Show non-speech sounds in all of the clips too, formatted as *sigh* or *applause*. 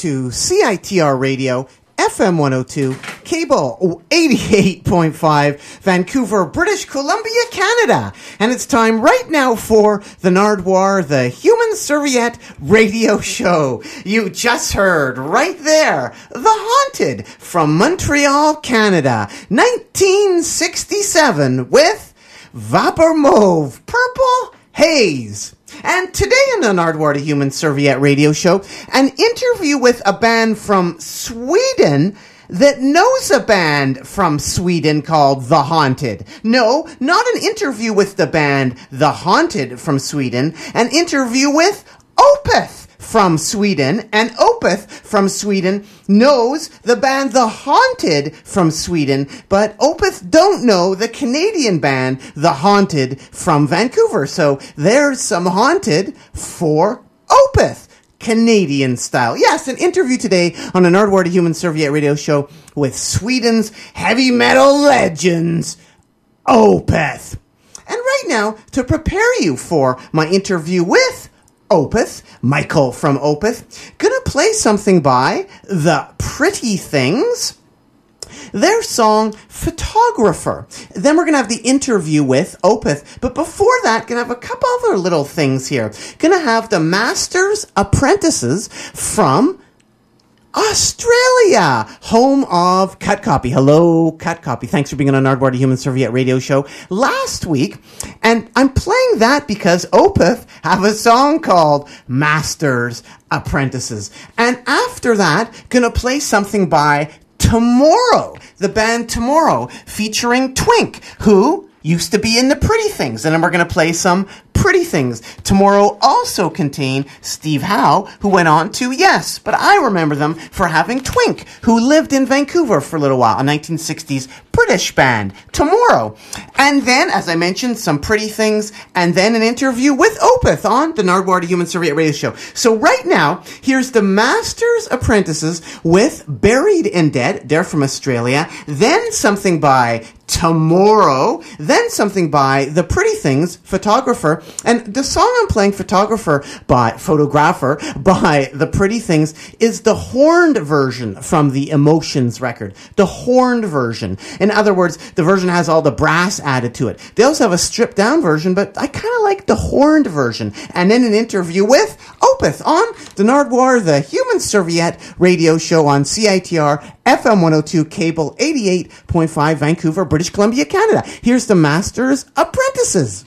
to CITR Radio, FM 102, cable 88.5, Vancouver, British Columbia, Canada. And it's time right now for the Nardwuar, the Human Serviette radio show. You just heard right there, The Haunted from Montreal, Canada, 1967 with Vapeur Mauve, Purple Haze. And today in the Nardwuar the Human Serviette radio show, an interview with a band from Sweden that knows a band from Sweden called The Haunted. No, not an interview with the band The Haunted from Sweden, an interview with Opeth from Sweden, and Opeth from Sweden knows the band The Haunted from Sweden, but Opeth don't know the Canadian band The Haunted from Vancouver. So there's some Haunted for Opeth. Canadian style. Yes, an interview today on an Nardwuar to Human Serviette radio show with Sweden's heavy metal legends, Opeth. And right now, to prepare you for my interview with Opeth, Michael from Opeth, gonna play something by The Pretty Things. Their song Photographer. Then we're gonna have the interview with Opeth. But before that, gonna have a couple other little things here. Gonna have the Masters Apprentices from Australia, home of Cut Copy. Hello, Cut Copy. Thanks for being on Nardwuar, the Human Serviette radio show last week. And I'm playing that because Opeth have a song called Masters Apprentices. And after that, gonna play something by Tomorrow, the band Tomorrow, featuring Twink, who used to be in the Pretty Things. And then we're gonna play some Pretty Things. Tomorrow also contained Steve Howe, who went on to Yes, but I remember them for having Twink, who lived in Vancouver for a little while, a 1960s British band. Tomorrow. And then, as I mentioned, some Pretty Things, and then an interview with Opeth on the Nardwuar Human Serviette Radio Show. So right now, here's the Masters Apprentices with Buried and Dead. They're from Australia. Then something by Tomorrow, then something by The Pretty Things photographer, and the song I'm playing, photographer by photographer by The Pretty Things, is the horned version from the Emotions record. The horned version. In other words, the version has all the brass added to it. They also have a stripped down version, but I kind of like the horned version. And then an interview with Opeth on the Nardwuar, the Human Serviette radio show on CITR FM 102 cable 88.5 Vancouver, British Columbia, Canada. Here's the Masters Apprentices.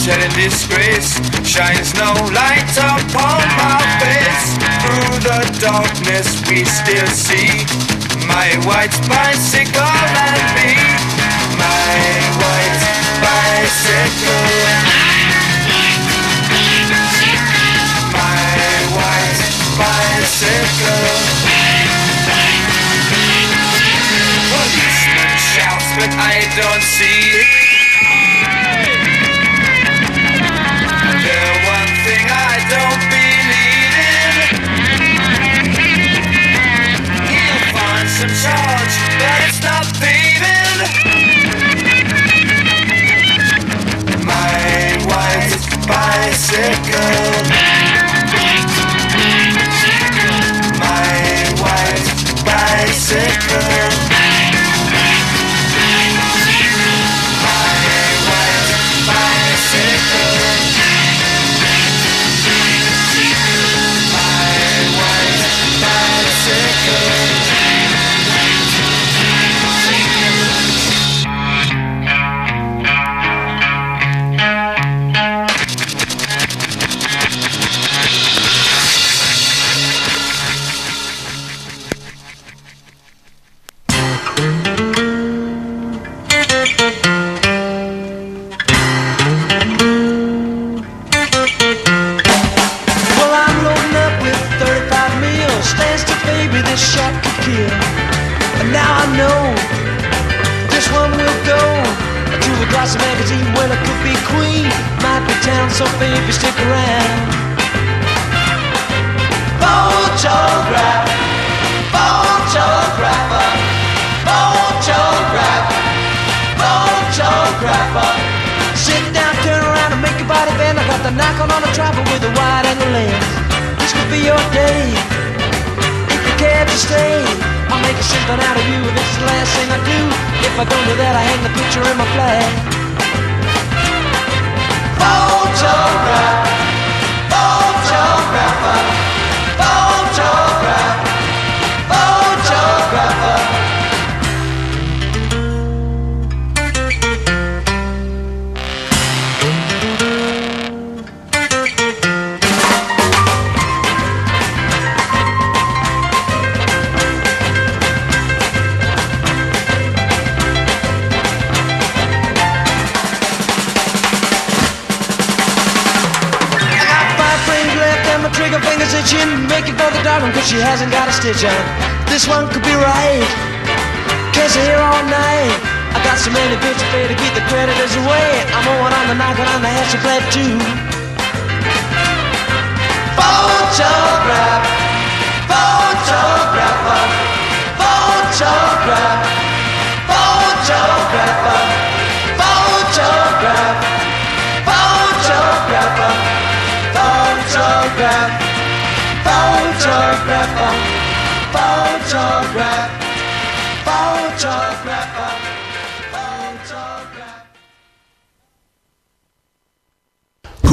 His head in disgrace. Shines no light upon my face. Through the darkness we still see my white bicycle and me. My white bicycle. My white bicycle. Policeman shouts, but I don't see but it's. My white bicycle. She hasn't got a stitch on. This one could be right. Stay here all night. I got so many bills to pay to keep the creditors away. I'm on on the knocking on the head, she fled too. Photograph, photographer, photograph,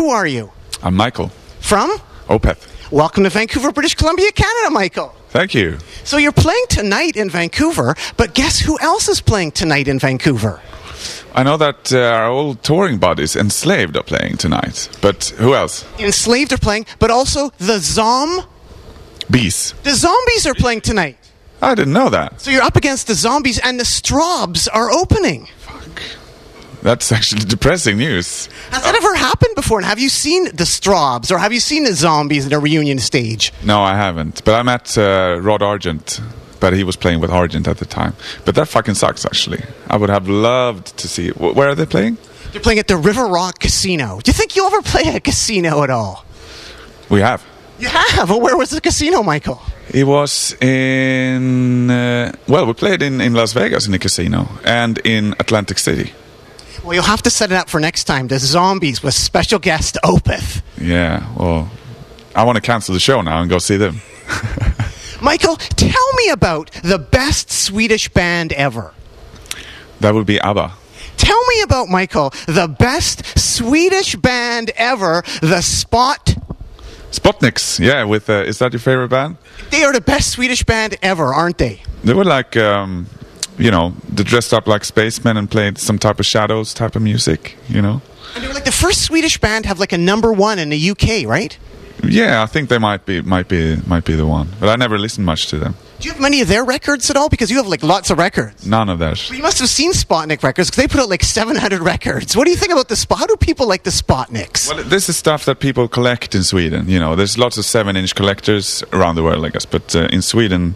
Who are you? I'm Michael. From? Opeth. Welcome to Vancouver, British Columbia, Canada, Michael. Thank you. So you're playing tonight in Vancouver, but guess who else is playing tonight in Vancouver? I know that uh, our old touring buddies, Enslaved, are playing tonight. But who else? Enslaved are playing, but also the Zom. Bees. The Zombies are playing tonight. I didn't know that. So you're up against the Zombies, and the Strawbs are opening. That's actually *laughs* depressing news. Has that ever happened before? And have you seen the Strawbs, or have you seen the Zombies in a reunion stage? No, I haven't. But I met uh, Rod Argent, but he was playing with Argent at the time. But that fucking sucks, actually. I would have loved to see. Wh- Where are they playing? They're playing at the River Rock Casino. Do you think you'll ever play at a casino at all? We have. You have. Well, where was the casino, Michael? It was in. Uh, well, we played in, in Las Vegas in a casino and in Atlantic City. Well, you'll have to set it up for next time. The Zombies with special guest Opeth. Yeah, well, I want to cancel the show now and go see them. *laughs* Michael, tell me about the best Swedish band ever. That would be ABBA. Tell me about, Michael, the best Swedish band ever, The Spot. Spotnicks, yeah, with uh, is that your favorite band? They are the best Swedish band ever, aren't they? They were like, um, you know, they dressed up like spacemen and played some type of shadows type of music, you know. And they were like the first Swedish band have like a number one in the UK, right? Yeah, I think they might be might be might be the one, but I never listened much to them. Do you have many of their records at all? Because you have like lots of records. None of that. But you must have seen Spotnick records because they put out like 700 records. What do you think about the Spot? How do people like the Spotnicks? Well, this is stuff that people collect in Sweden. You know, there's lots of seven-inch collectors around the world, I guess. But uh, in Sweden,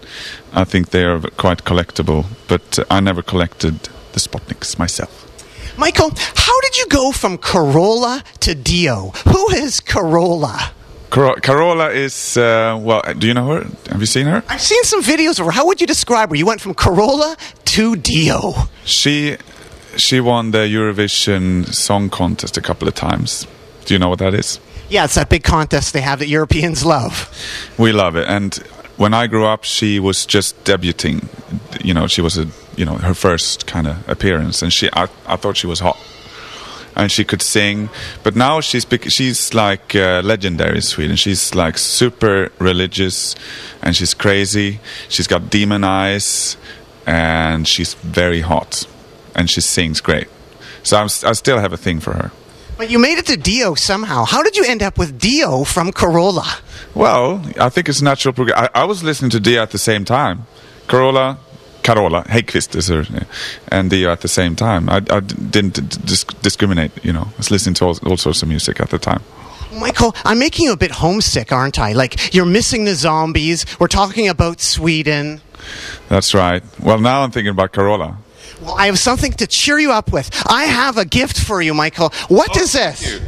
I think they are quite collectible. But uh, I never collected the Spotnicks myself. Michael, how did you go from Carola to Dio? Who is Carola? Caro- Carola is uh, well. Do you know her? Have you seen her? I've seen some videos of her. How would you describe her? You went from Carola to Dio. She she won the Eurovision Song Contest a couple of times. Do you know what that is? Yeah, it's that big contest they have that Europeans love. We love it. And when I grew up, she was just debuting. You know, she was a you know her first kind of appearance, and she I, I thought she was hot, and she could sing. But now she's bec- she's like uh, legendary in Sweden. She's like super religious, and she's crazy. She's got demon eyes, and she's very hot, and she sings great. So I'm, I still have a thing for her. But you made it to Dio somehow. How did you end up with Dio from Carola? Well, I think it's natural progression. I, I was listening to Dio at the same time. Carola, Carola, Häggkvist is her, and Dio at the same time. I, I didn't dis- discriminate, you know. I was listening to all, all sorts of music at the time. Michael, I'm making you a bit homesick, aren't I? Like, you're missing the zombies. We're talking about Sweden. That's right. Well, now I'm thinking about Carola. Well, I have something to cheer you up with. I have a gift for you, Michael. What is this?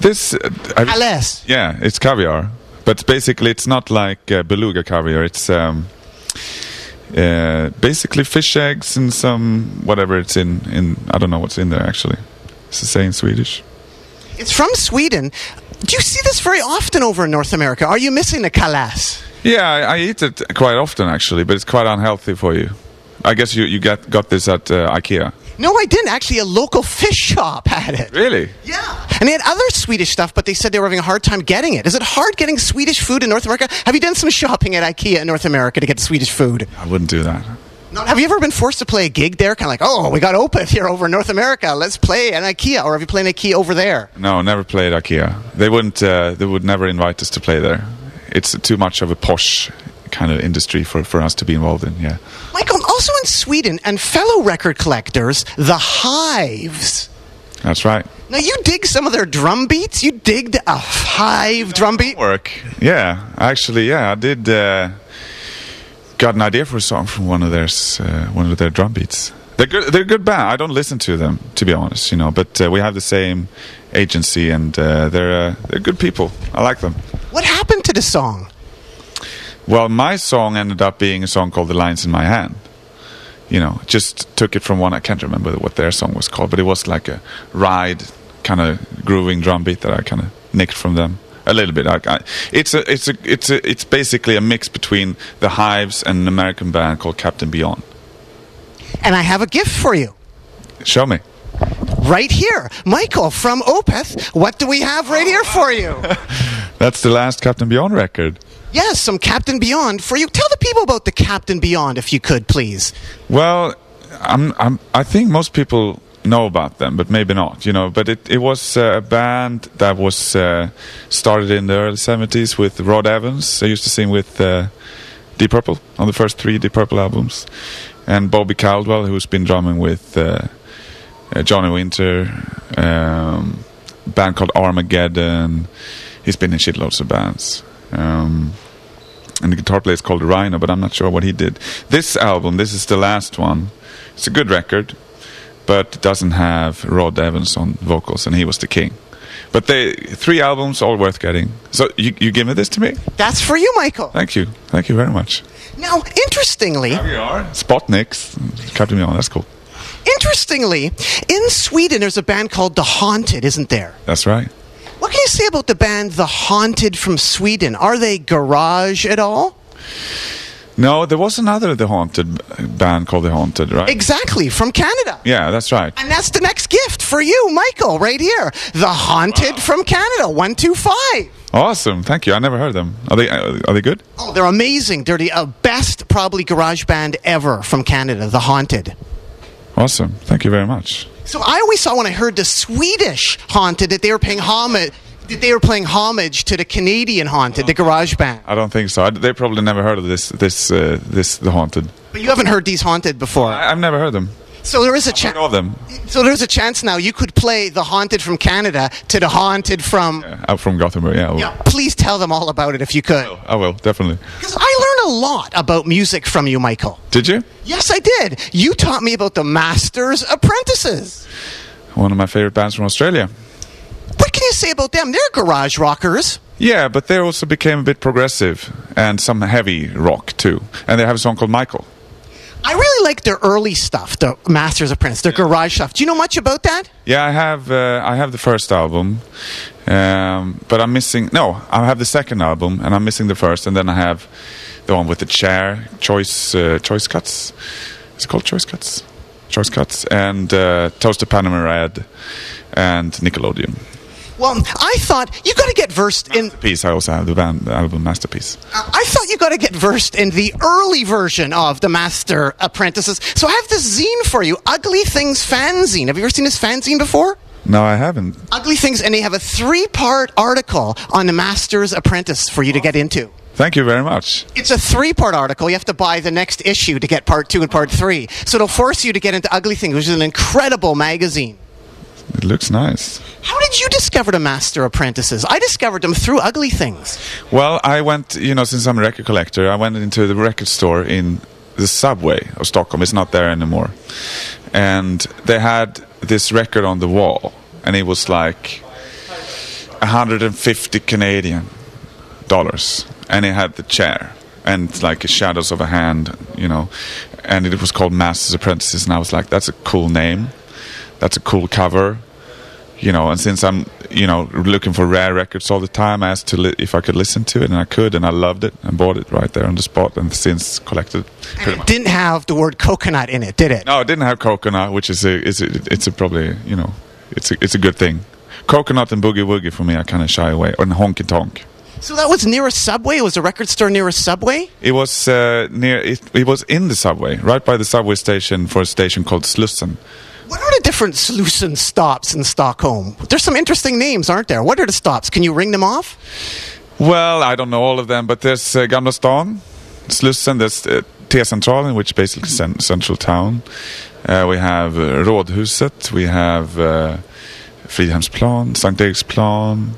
This, uh, yeah, it's caviar, but basically it's not like uh, beluga caviar. It's um, uh, basically fish eggs and some whatever it's in. In I don't know what's in there actually. It's the same Swedish. It's from Sweden. Do you see this very often over in North America? Are you missing the Kalles? Yeah, I, I eat it quite often actually, but it's quite unhealthy for you. I guess you you got got this at uh, IKEA. No, I didn't. Actually, a local fish shop had it. Really? Yeah. And they had other Swedish stuff, but they said they were having a hard time getting it. Is it hard getting Swedish food in North America? Have you done some shopping at IKEA in North America to get Swedish food? I wouldn't do that. No, have you ever been forced to play a gig there? Kind of like, oh, we got Opeth *laughs* here over in North America. Let's play an IKEA. Or have you played an IKEA over there? No, never played IKEA. They wouldn't. Uh, they would never invite us to play there. It's too much of a posh kind of industry for, for us to be involved in. Yeah. Michael, also in Sweden and fellow record collectors, the Hives. That's right. Now, you dig some of their drum beats? You digged a Hive drum beat? Work. Yeah, actually, yeah, I did. Uh, got an idea for a song from one of their uh, one of their drum beats. They're good. They're a good band. I don't listen to them to be honest, you know. But uh, we have the same agency, and uh, they're uh, they're good people. I like them. What happened to the song? Well, my song ended up being a song called "The Lines in My Hand." You know, just took it from one. I can't remember what their song was called, but it was like a ride, kind of grooving drum beat that I kind of nicked from them a little bit. I, I, it's a, it's a, it's a, it's basically a mix between the Hives and an American band called Captain Beyond. And I have a gift for you. Show me. Right here. Michael from Opeth, what do we have right here for you? *laughs* That's the last Captain Beyond record. Yes, some Captain Beyond for you. Tell the people about the Captain Beyond, if you could, please. Well, I'm, I'm, I think most people know about them, but maybe not, you know. But it, it was uh, a band that was uh, started in the early 70s with Rod Evans. I used to sing with uh, Deep Purple on the first three Deep Purple albums. And Bobby Caldwell, who's been drumming with uh, uh, Johnny Winter, um, band called Armageddon. He's been in shitloads of bands. Um, and the guitar player is called Rhino, but I'm not sure what he did. This album, this is the last one. It's a good record, but it doesn't have Rod Evans on vocals, and he was the king. But they three albums, all worth getting. So you you give me this to me? That's for you, Michael. Thank you, thank you very much. Now, interestingly, we are Spotnicks, Captain Beyond. That's cool. interestingly, in Sweden there's a band called The Haunted, isn't there? That's right. What can you say about the band The Haunted from Sweden? Are they garage at all? No, there was another The Haunted band called The Haunted, right? Exactly, from Canada. yeah, that's right. And that's the next gift for you, Michael, right here. The Haunted from Canada, 125. Awesome, thank you. I never heard them. Are they are they good? Oh, they're amazing. They're the uh, best, probably, garage band ever from Canada, The Haunted. Awesome, thank you very much. So I always saw when I heard the Swedish haunted that they were paying homage. That they were playing homage to the Canadian haunted, the Garage Band. I don't think so. I, they probably never heard of this this uh, this the haunted. But you haven't heard these haunted before. I, I've never heard them. So there is a chance. them. So there's a chance now you could play the haunted from Canada to the haunted from. Uh, out from Gothenburg. Yeah, Yeah, please tell them all about it if you could. I will definitely. Because I learned a lot about music from you, Michael. Did you? Yes, I did. You taught me about the Masters Apprentices. One of my favorite bands from Australia. What can you say about them? They're garage rockers. Yeah, but they also became a bit progressive and some heavy rock too. And they have a song called Michael. I really like their early stuff, the Masters Apprentice, their garage stuff. Do you know much about that? Yeah, I have uh, I have the first album, um, but I'm missing. No, I have the second album, and I'm missing the first, and then I have the one with the chair, choice uh, choice cuts. It's called choice cuts? Choice cuts and uh, Toasted Panama Red and Nickelodeon. Well, I thought you got to get versed in. Piece. I also have the band the album Masterpiece. Uh, I thought you got to get versed in the early version of the Master Apprentices. So I have this zine for you, Ugly Things fanzine. Have you ever seen this fanzine before? No, I haven't. Ugly Things, and they have a three-part article on the Master's Apprentice for you to get into. Thank you very much. It's a three-part article. You have to buy the next issue to get part two and part three. So it'll force you to get into Ugly Things, which is an incredible magazine. It looks nice. How did you discover the Master Apprentices? I discovered them through Ugly Things. Well, I went, you know, since I'm a record collector, I went into the record store in the subway of Stockholm. It's not there anymore. And they had this record on the wall, and it was like 150 Canadian dollars. And it had the chair and like shadows of a hand, you know. And it was called Masters Apprentices, and I was like, that's a cool name. That's a cool cover you know, and since I'm, you know, looking for rare records all the time, I asked to li- if I could listen to it, and I could, and I loved it, and bought it right there on the spot, and since collected. And it didn't have the word coconut in it, did it? No, it didn't have coconut, which is a, is a, it's a probably, you know, it's a, it's a good thing. Coconut and boogie woogie for me, I kind of shy away, or honky tonk. So that was near a subway? It was a record store near a subway? It was uh, near, it, it was in the subway, right by the subway station for a station called Slussen. What are the different Slussen stops in Stockholm? There's some interesting names, aren't there? What are the stops? Can you ring them off? Well, I don't know all of them, but there's uh, Gamla stan, Slussen, there's uh, T-centralen, which is basically cen- central town. Uh, we have uh, Rådhuset, we have uh, Fridhemsplan, Sankt Eriksplan,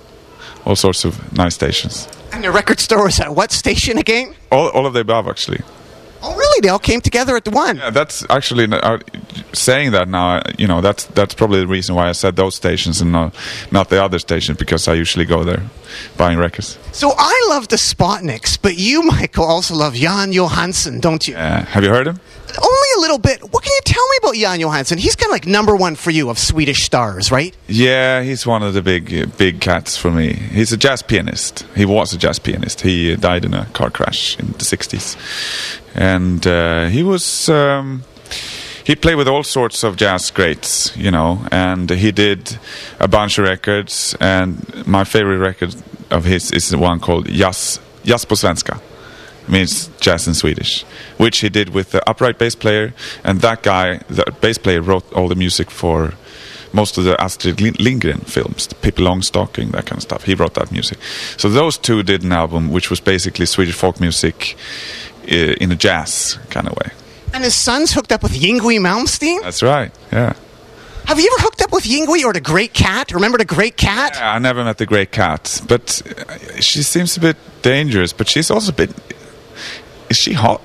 all sorts of nice stations. And the record store was at what station again? All, all of the above, actually. Oh, really? They all came together at the one. Yeah, that's actually uh, saying that now. You know, that's that's probably the reason why I said those stations and not not the other stations because I usually go there buying records. So I love the Spotnicks, but you, *laughs* Michael, also love Jan Johansson, don't you? Uh, have you heard him? Only a little bit. What can you tell me about Jan Johansson? He's kind of like number one for you of Swedish stars, right? Yeah, he's one of the big big cats for me. He's a jazz pianist. He was a jazz pianist. He uh, died in a car crash in the '60s, and uh, he was. Um, he played with all sorts of jazz greats, you know, and he did a bunch of records. And my favorite record of his is one called Jazz, Jazz på svenska. Means jazz in Swedish, which he did with the upright bass player, and that guy, the bass player, wrote all the music for most of the Astrid Lindgren films, the Pippi Longstocking, that kind of stuff. He wrote that music. So those two did an album, which was basically Swedish folk music uh, in a jazz kind of way. And his son's hooked up with Yngwie Malmsteen? That's right. Yeah. Have you ever hooked up with Yngwie or the Great Kat? Remember the Great Kat? I never met the Great Kat, but she seems a bit dangerous. But she's also a bit. Is she hot?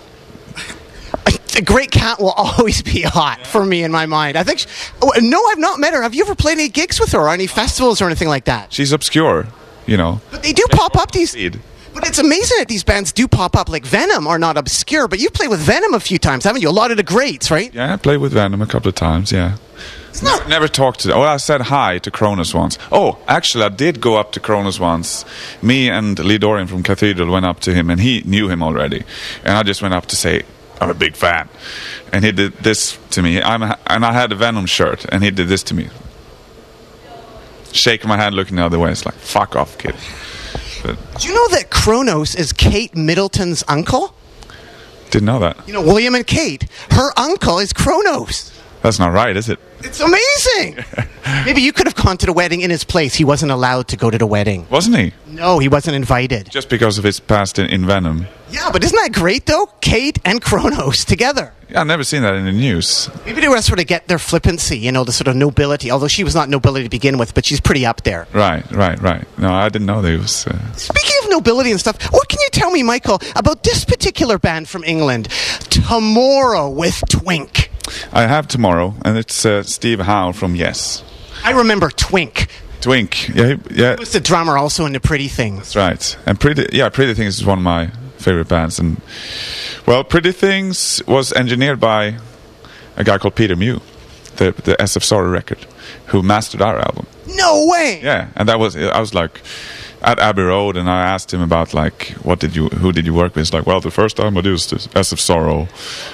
The Great Kat will *laughs* always be hot for me in my mind. I think. She, oh, no, I've not met her. Have you ever played any gigs with her or any festivals or anything like that? She's obscure, you know. But they do pop up these. Indeed. But it's amazing that these bands do pop up. Like Venom are not obscure, but you've played with Venom a few times, haven't you? A lot of the greats, right? Yeah, I played with Venom a couple of times. Yeah. Not- Never talked to. Oh, I said hi to Cronos once. Oh, actually, I did go up to Cronos once. Me and Lee Dorrian from Cathedral went up to him, and he knew him already. And I just went up to say, "I'm a big fan," and he did this to me. I'm a, and I had a Venom shirt, and he did this to me, shaking my hand, looking the other way. It's like, "Fuck off, kid." But Do you know that Cronos is Kate Middleton's uncle? didn't know that. You know, William and Kate. Her uncle is Cronos. That's not right, is it? It's amazing. *laughs* Maybe you could have gone to the wedding in his place. He wasn't allowed to go to the wedding. Wasn't he? No, he wasn't invited. Just because of his past in, in Venom. Yeah, but isn't that great though? Kate and Cronos together. Yeah, I've never seen that in the news. Maybe they were sort of get their flippancy, you know, the sort of nobility. Although she was not nobility to begin with, but she's pretty up there. Right, right, right. No, I didn't know that he was. Uh, Speaking of nobility and stuff, what can you tell me, Michael, about this particular band from England, Tomorrow with Twink? I have tomorrow, and it's uh, Steve Howe from Yes. I remember Twink. Twink. Yeah, yeah, He was the drummer also in the Pretty Things. that's right. And Pretty, yeah, Pretty Things is one of my favorite bands. And well, Pretty Things was engineered by a guy called Peter Mew, the the SF Sorrow record, who mastered our album. No way. Yeah, and that was I was like at Abbey Road, and I asked him about like what did you who did you work with? He's like, well, the first time I did was this SF Sorrow,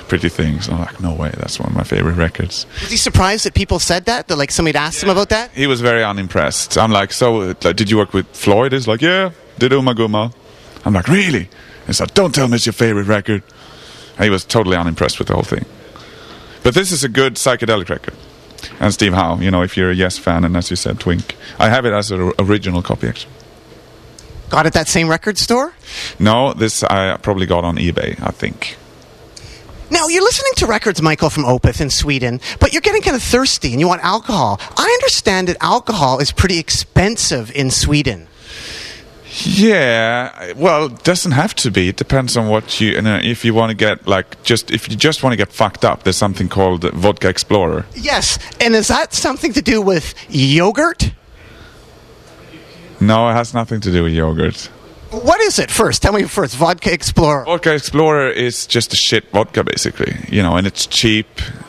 Pretty Things. I'm like, no way, that's one of my favorite records. Was he surprised that people said that? That like somebody asked him about that? He was very unimpressed. I'm like, so uh, like, did you work with Floyd? He's like, yeah, did Ummagumma. I'm like, really? He's like, don't tell me it's your favorite record. And he was totally unimpressed with the whole thing. But this is a good psychedelic record. And Steve Howe, you know, if you're a Yes fan, and as you said, Twink. I have it as an original copy, actually. Got it at that same record store? No, this I probably got on eBay, I think. Now, you're listening to records, Michael, from Opeth in Sweden, but you're getting kind of thirsty and you want alcohol. I understand that alcohol is pretty expensive in Sweden. Yeah, well, it doesn't have to be. It depends on what you. you know, if you want to get like just if you just want to get fucked up, there's something called Vodka Explorer. Yes, and is that something to do with yogurt? No, it has nothing to do with yogurt. What is it first? Tell me first. Vodka Explorer. Vodka Explorer is just a shit vodka, basically. You know, and it's cheap,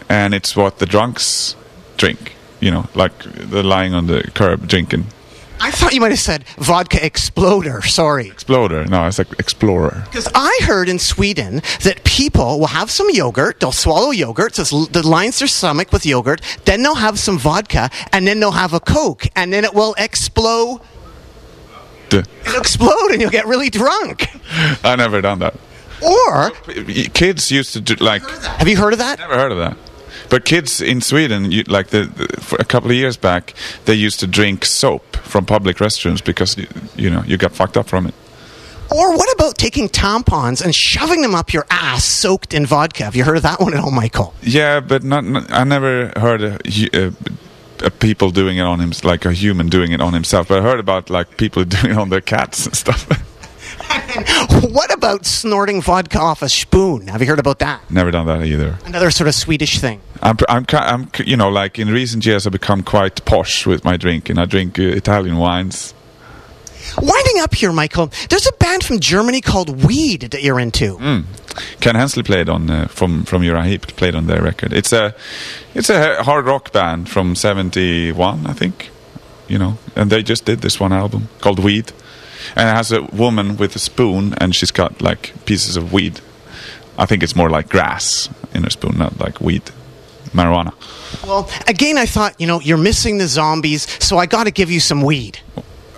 and it's what the drunks drink. You know, like they're lying on the curb drinking. I thought you might have said vodka exploder. Sorry. Exploder. No, it's like Explorer. Because I heard in Sweden that people will have some yogurt, they'll swallow yogurt, so that lines their stomach with yogurt, then they'll have some vodka, and then they'll have a Coke, and then it will explode. It'll explode, and you'll get really drunk. I never done that. Or, Kids used to do like. have you heard of that? Never heard of that. But kids in Sweden, you, like the, the a couple of years back, they used to drink soap from public restrooms because you, you know you got fucked up from it. Or what about taking tampons and shoving them up your ass soaked in vodka? Have you heard of that one at all, Michael? Yeah, but not, not I never heard hu- uh, uh, people doing it on him like a human doing it on himself. But I heard about like people *laughs* doing it on their cats and stuff. *laughs* What about snorting vodka off a spoon? Have you heard about that? never done that either. Another sort of Swedish thing. I'm, I'm, I'm, you know, like in recent years, I've become quite posh with my drinking. I drink uh, Italian wines. Winding up here, Michael, there's a band from Germany called Weed that you're into. Ken Hensley played on uh, from from Uriah Heep played on their record. It's a it's a hard rock band from '71, I think. You know, and they just did this one album called Weed, and it has a woman with a spoon, and she's got like pieces of weed. I think it's more like grass in a spoon, not like weed, marijuana. Well, again, I thought, you know, you're missing the zombies, so I got to give you some weed.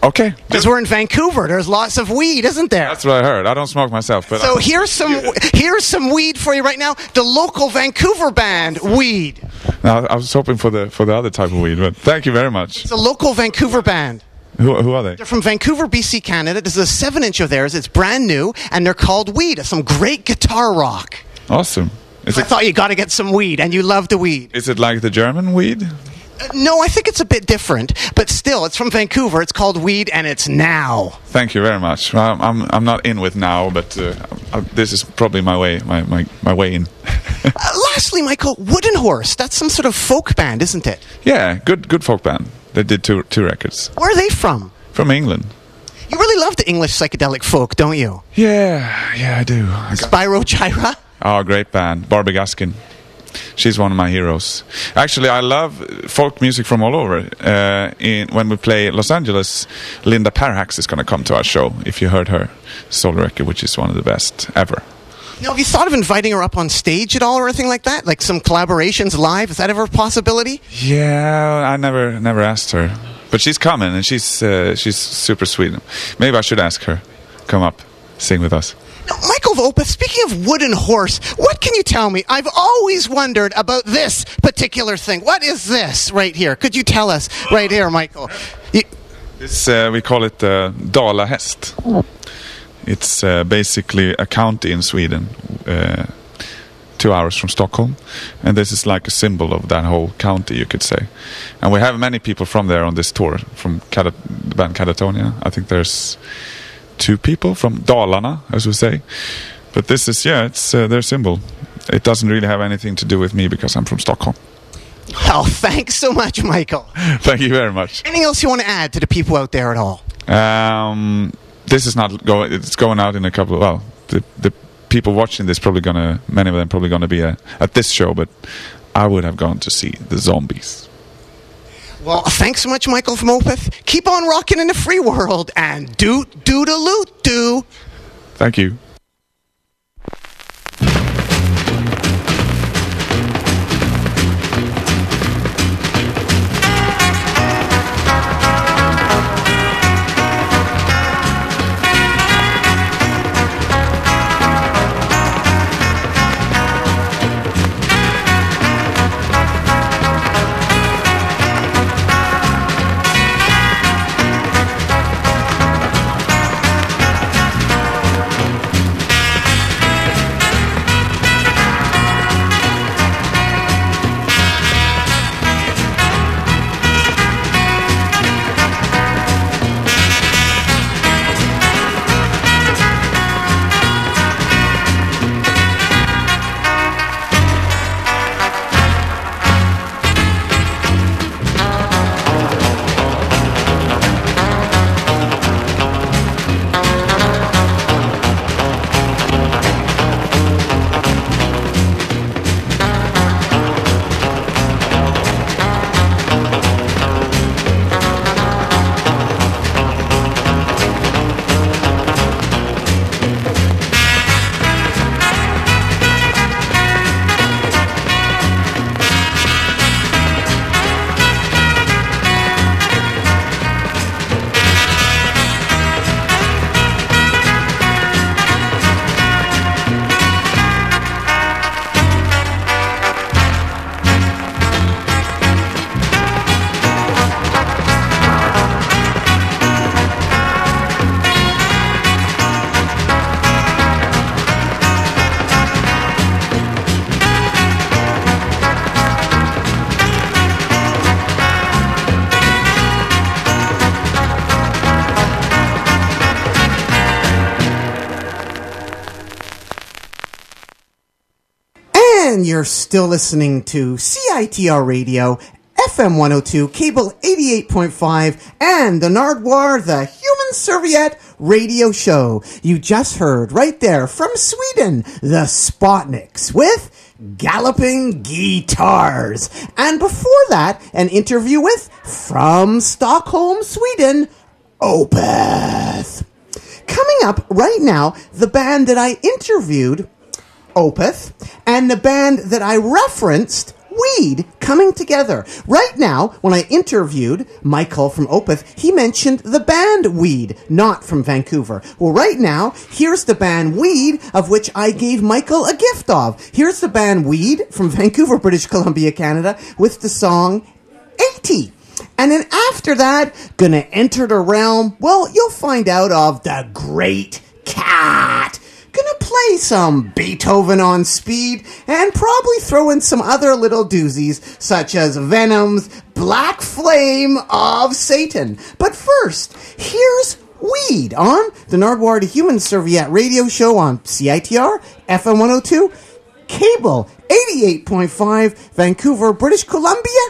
Okay, Because we're in Vancouver, there's lots of weed, isn't there? that's what I heard. I don't smoke myself, but So here's some here's some weed for you right now. The local Vancouver band, Weed. No, I was hoping for the for the other type of weed. But thank you very much. It's a local Vancouver band. Who, who are they? They're from Vancouver, BC, Canada. This is a seven inch of theirs. It's brand new, and they're called Weed. It's some great guitar rock. Awesome. Is I it thought you got to get some weed, and you love the weed. is it like the German weed? Uh, No, I think it's a bit different, but still, it's from Vancouver. It's called Weed, and it's now. Thank you very much. Well, I'm I'm not in with now, but uh, I, this is probably my way my, my, my way in. *laughs* Uh, lastly, Michael, Wooden Horse. That's some sort of folk band, isn't it? yeah, good good folk band. They did two two records Where are they from? from England. You really love the English psychedelic folk, don't you? Yeah, yeah, I do. Spirogyra? oh, great band, Barbie Gaskin. She's one of my heroes. Actually, I love folk music from all over. Uh, in, when we play Los Angeles, Linda Perhacs is going to come to our show. If you heard her solo record, which is one of the best ever. Now, have you thought of inviting her up on stage at all or anything like that? Like some collaborations live? Is that ever a possibility? Yeah, I never never asked her, but she's coming and she's uh, she's super sweet. Maybe I should ask her, come up, sing with us. Now, Michael Opeth, speaking of wooden horse, what can you tell me? I've always wondered about this particular thing. What is this right here? Could you tell us right here, Michael? This, uh, we call it uh. It's uh, basically a county in Sweden, uh, two hours from Stockholm, and this is like a symbol of that whole county, you could say. And we have many people from there on this tour, from Cata- the band Katatonia. I think there's two people from Dalarna, as we say. But this is, yeah, it's uh, their symbol. It doesn't really have anything to do with me because I'm from Stockholm. *laughs* oh, thanks so much, Michael. *laughs* Thank you very much. Anything else you want to add to the people out there at all? Um, this is not going. It's going out in a couple. well, the the people watching this probably gonna. Many of them probably gonna be uh at this show, but I would have gone to see the zombies. Well, thanks so much, Michael from Opeth. Keep on rocking in the free world and doot doodaloot doo. Thank you. You're still listening to CITR Radio, FM 102, cable 88.5, and the Nardwuar, the Human Serviette radio show. You just heard right there from Sweden, the Spotnicks with Galloping Guitars. And before that, an interview with, from Stockholm, Sweden, Opeth. Coming up right now, the band that I interviewed Opeth and the band that I referenced, Weed, coming together. Right now, when I interviewed Michael from Opeth, he mentioned the band Weed, not from Vancouver. Well, right now, here's the band Weed, of which I gave Michael a gift of. Here's the band Weed from *laughs* Vancouver, British Columbia, Canada, with the song 80. And then after that, gonna enter the realm, well, you'll find out of the Great Kat. Gonna play some Beethoven on speed and probably throw in some other little doozies such as Venom's Black Flame of Satan. But first, here's Weed on the Nardwuar to Human Serviette radio show on CITR, FM 102, cable 88.5, Vancouver, British Columbia,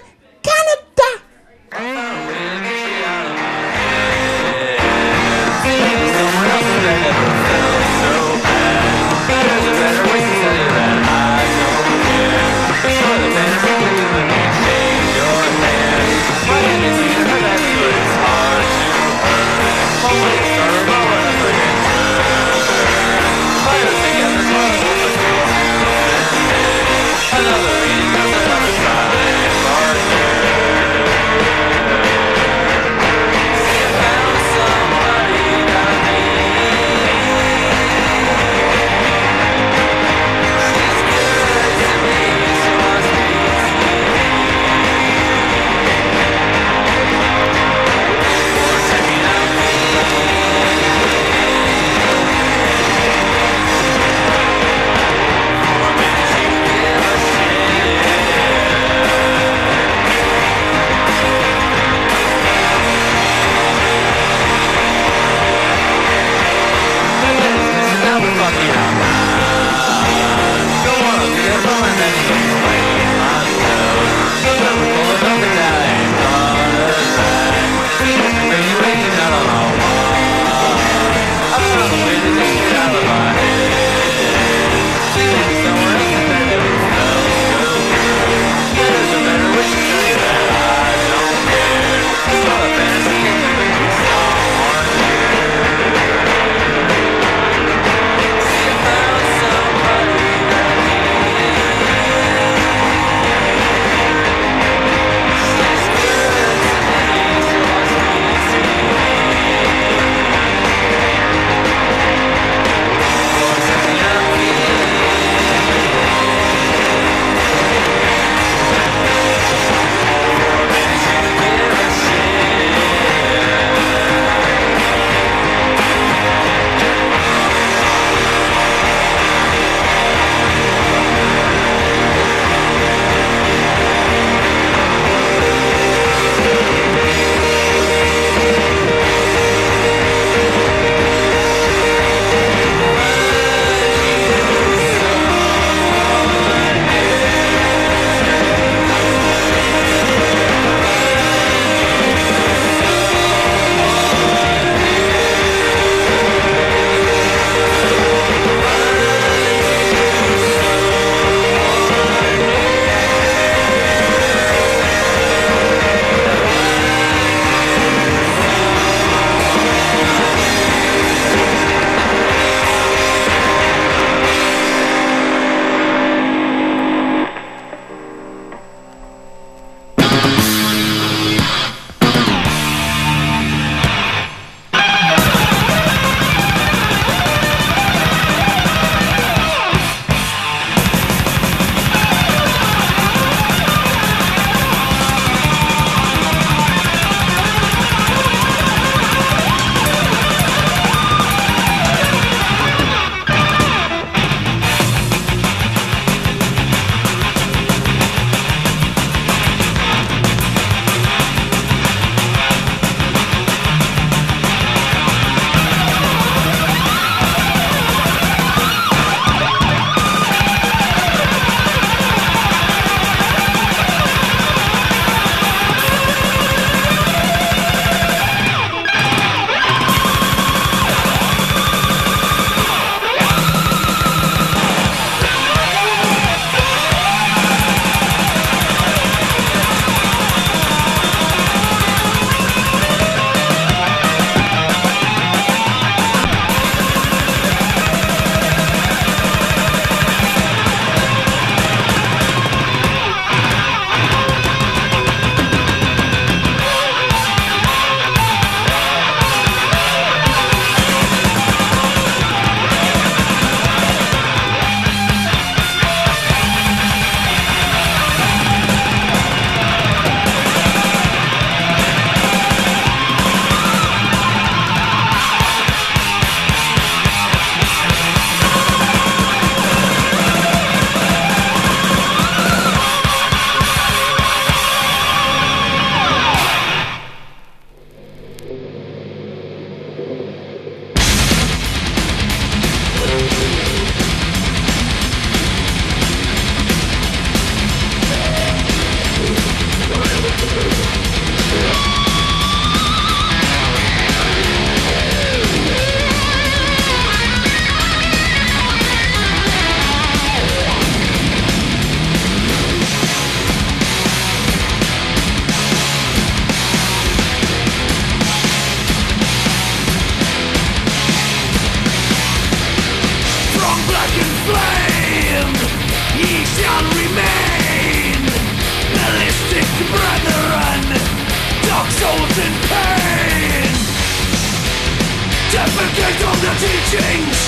teachings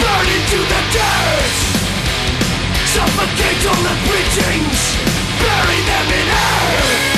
Burn into the dirt. Suffocate all the preachings Bury them in earth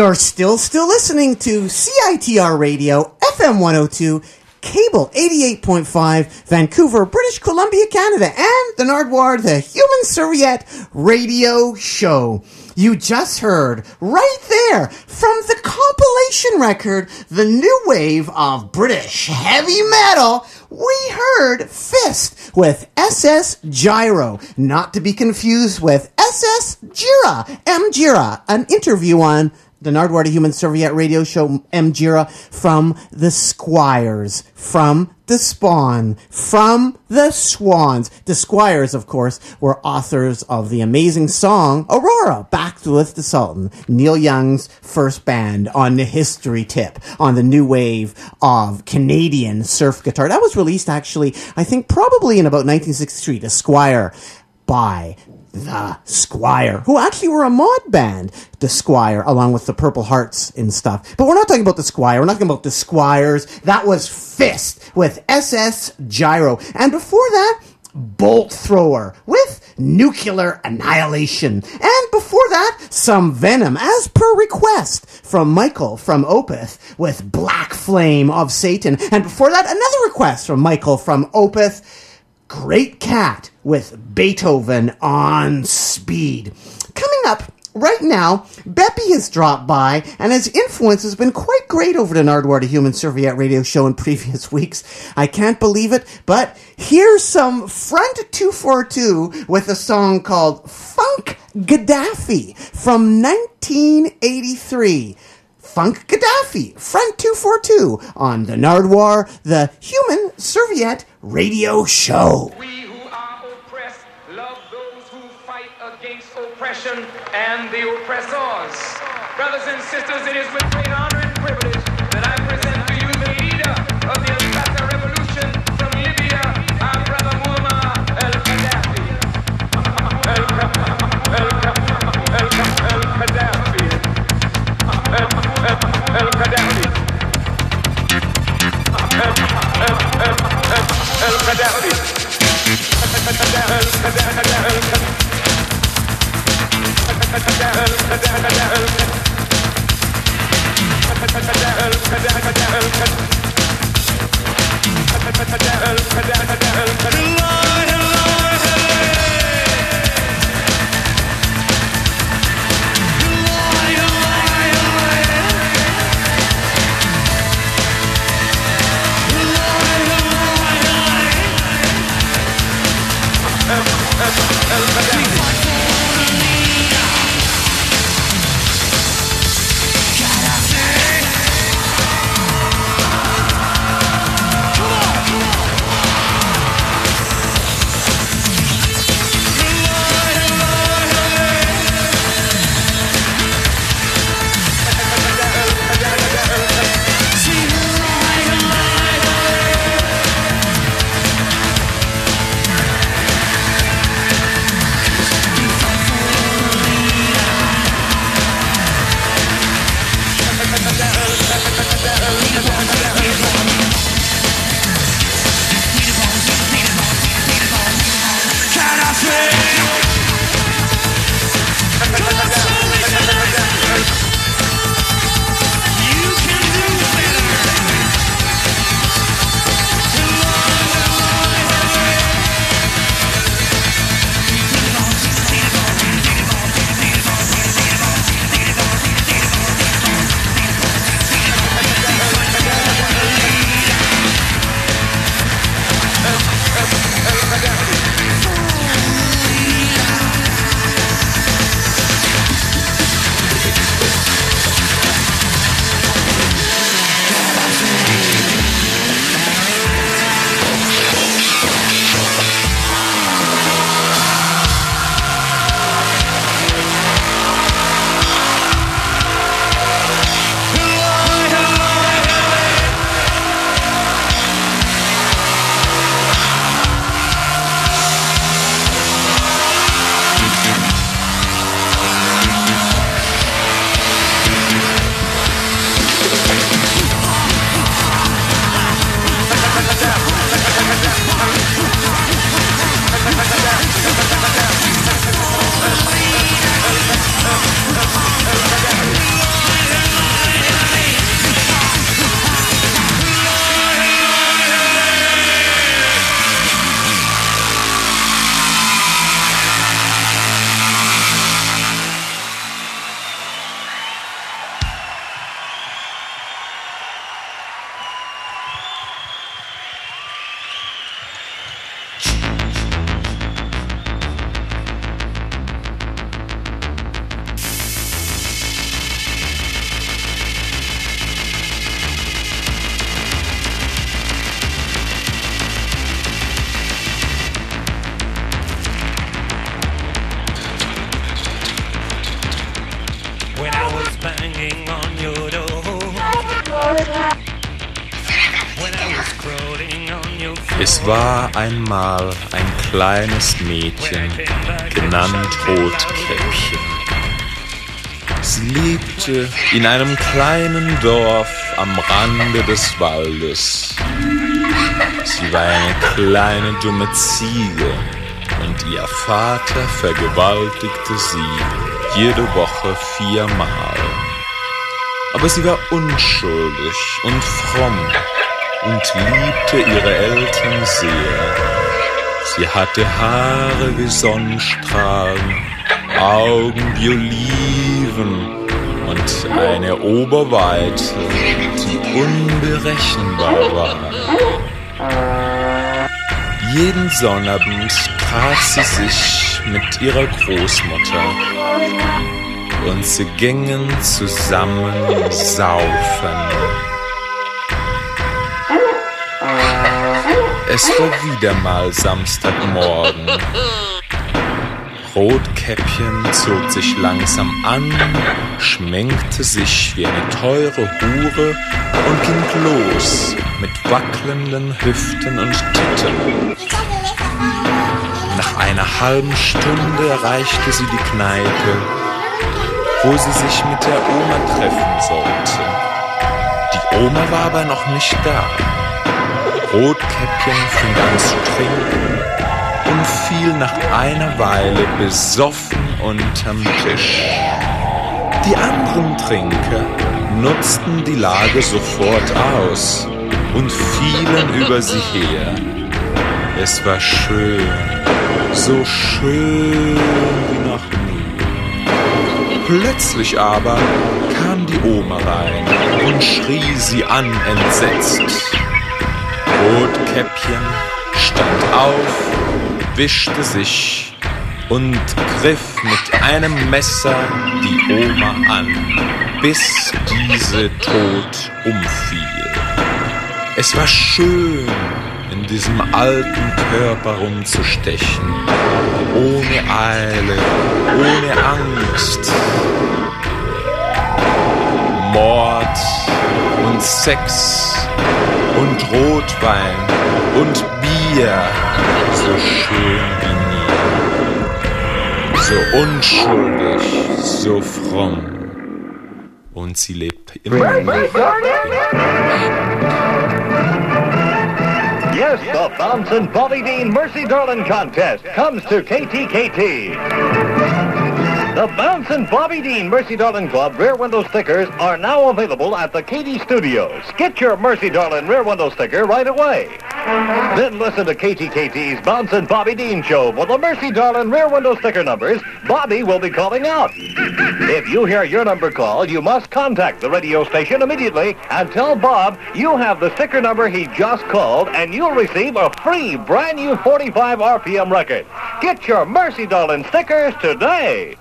You're still still listening to CITR Radio, FM 102, cable 88.5, Vancouver, British Columbia, Canada, and the Nardwuar, the Human Serviette Radio Show. You just heard right there from the compilation record, The New Wave of British Heavy Metal, we heard Fist with SS Gyro, not to be confused with SS Gira, M Gira, an interview on the Nardwuar the Human Serviette radio show M Gira from the Squires, from the Spawn, from the Swans. The Squires, of course, were authors of the amazing song Aurora, backed with the Sultan, Neil Young's first band on the history tip, on the new wave of Canadian surf guitar. That was released actually, I think probably in about 1963, The Squire by the Squire, who actually were a mod band, the Squire, along with the Purple Hearts and stuff. But we're not talking about the Squire. We're not talking about the Squires. That was Fist with SS Gyro. And before that, Bolt Thrower with Nuclear Annihilation. And before that, some Venom, as per request from Michael from Opeth with Black Flame of Satan. And before that, another request from Michael from Opeth, Great Kat with Beethoven on Speed. Coming up, Right now, Beppy has dropped by, and his influence has been quite great over the Nardwuar the Human Serviette radio show in previous *laughs* weeks. I can't believe it, but here's some Front 242 with a song called Funk Gaddafi from 1983. Funk Gaddafi, Front 242 on the Nardwuar, the Human Serviette radio show. Oppression and the oppressors. Brothers and sisters, it is with great honor and privilege that I present to you the leader of the Al-Qaeda revolution from Libya, our brother Muammar al-Gaddafi. Al-Gaddafi. Al-Gaddafi. Al-Gaddafi. When war einmal ein kleines Mädchen, genannt Rotkäppchen. Sie lebte in einem kleinen Dorf am Rande des Waldes. Sie war eine kleine dumme Ziege und ihr Vater vergewaltigte sie jede Woche viermal. Aber sie war unschuldig und fromm und liebte ihre Eltern sehr. Sie hatte Haare wie Sonnenstrahlen, Augen wie Oliven und eine Oberweite, die unberechenbar war. Jeden Sonnabend traf sie sich mit ihrer Großmutter und sie gingen zusammen saufen. Es war wieder mal Samstagmorgen. Rotkäppchen zog sich langsam an, schminkte sich wie eine teure Hure und ging los mit wackelnden Hüften und Titten. Nach einer halben Stunde erreichte sie die Kneipe, wo sie sich mit der Oma treffen sollte. Die Oma war aber noch nicht da. Rotkäppchen fing an zu trinken und fiel nach einer Weile besoffen unterm Tisch. Die anderen Trinker nutzten die Lage sofort aus und fielen über sie her. Es war schön, so schön wie noch nie. Plötzlich aber kam die Oma rein und schrie sie an entsetzt. Rotkäppchen stand auf, wischte sich und griff mit einem Messer die Oma an, bis diese tot umfiel. Es war schön, in diesem alten Körper rumzustechen, ohne Eile, ohne Angst. Mord und Sex und Rotwein und Bier, so schön wie nie, so unschuldig, so fromm. Und sie lebt immer Yes, the Bounce and Bobby Dean Mercy Darling contest comes to KTKT. The Bounce and Bobby Dean Mercy Darling Club rear window stickers are now available at the Katie Studios. Get your Mercy Darling rear window sticker right away. Then listen to KTKT's Bounce and Bobby Dean show for the Mercy Darling rear window sticker numbers Bobby will be calling out. If you hear your number called, you must contact the radio station immediately and tell Bob you have the sticker number he just called and you'll receive a free brand new 45 RPM record. Get your Mercy Darling stickers today.